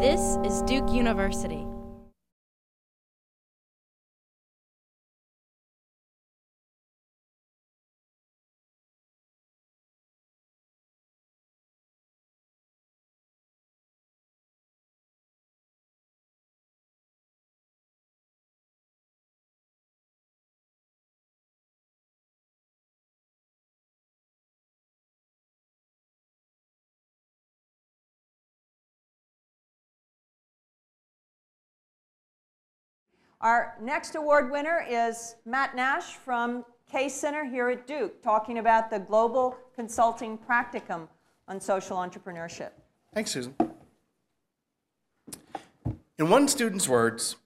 This is Duke University. Our next award winner is Matt Nash from Case Center here at Duke, talking about the Global Consulting Practicum on social entrepreneurship. Thanks, Susan. In one student's words,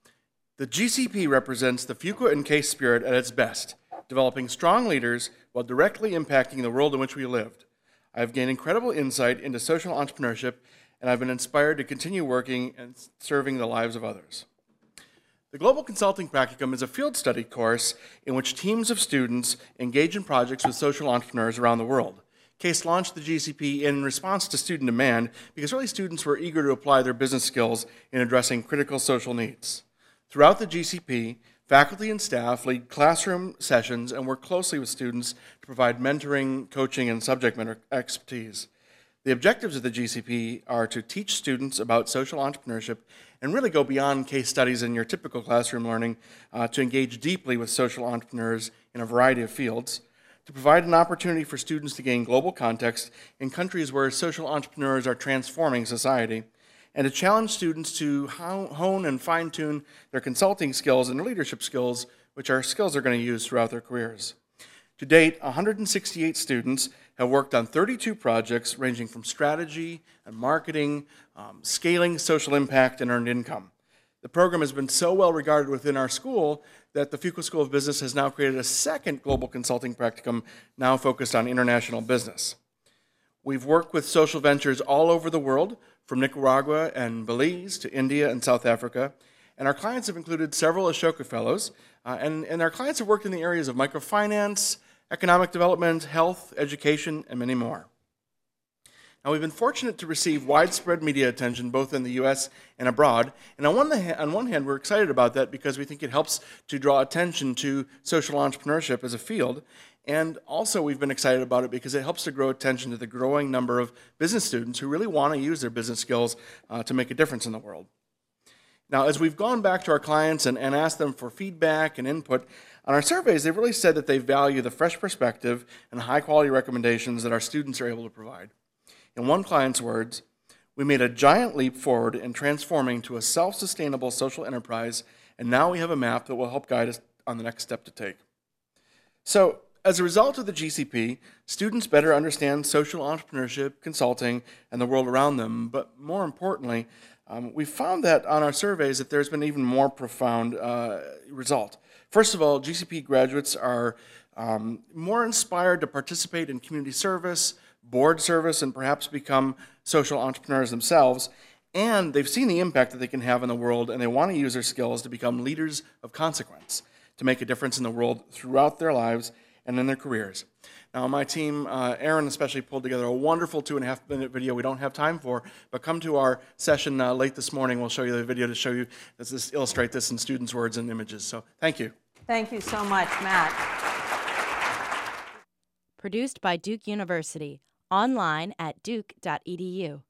the GCP represents the Fuqua and Case spirit at its best, developing strong leaders while directly impacting the world in which we lived. I have gained incredible insight into social entrepreneurship, and I've been inspired to continue working and serving the lives of others. The Global Consulting Practicum is a field study course in which teams of students engage in projects with social entrepreneurs around the world. CASE launched the GCP in response to student demand because early students were eager to apply their business skills in addressing critical social needs. Throughout the GCP, faculty and staff lead classroom sessions and work closely with students to provide mentoring, coaching, and subject matter expertise. The objectives of the GCP are to teach students about social entrepreneurship and really go beyond case studies in your typical classroom learning uh, to engage deeply with social entrepreneurs in a variety of fields, to provide an opportunity for students to gain global context in countries where social entrepreneurs are transforming society, and to challenge students to hone and fine tune their consulting skills and leadership skills, which are skills they're going to use throughout their careers. To date, 168 students have worked on 32 projects ranging from strategy and marketing, um, scaling social impact, and earned income. The program has been so well regarded within our school that the Fuqua School of Business has now created a second global consulting practicum now focused on international business. We've worked with social ventures all over the world, from Nicaragua and Belize to India and South Africa, and our clients have included several Ashoka Fellows, uh, and, and our clients have worked in the areas of microfinance, economic development, health, education, and many more. Now, we've been fortunate to receive widespread media attention both in the US and abroad. And on one, on one hand, we're excited about that because we think it helps to draw attention to social entrepreneurship as a field. And also, we've been excited about it because it helps to grow attention to the growing number of business students who really want to use their business skills uh, to make a difference in the world. Now, as we've gone back to our clients and, and asked them for feedback and input, on our surveys, they've really said that they value the fresh perspective and high quality recommendations that our students are able to provide. In one client's words, we made a giant leap forward in transforming to a self sustainable social enterprise, and now we have a map that will help guide us on the next step to take. So, as a result of the GCP, students better understand social entrepreneurship, consulting, and the world around them, but more importantly, um, we found that on our surveys that there's been even more profound uh, result. First of all, GCP graduates are um, more inspired to participate in community service, board service, and perhaps become social entrepreneurs themselves. And they've seen the impact that they can have in the world, and they want to use their skills to become leaders of consequence, to make a difference in the world throughout their lives and in their careers. Now, my team, uh, Aaron especially, pulled together a wonderful two and a half minute video we don't have time for, but come to our session uh, late this morning. We'll show you the video to show you, this illustrate this in students' words and images. So, thank you. Thank you so much, Matt. Produced by Duke University, online at duke.edu.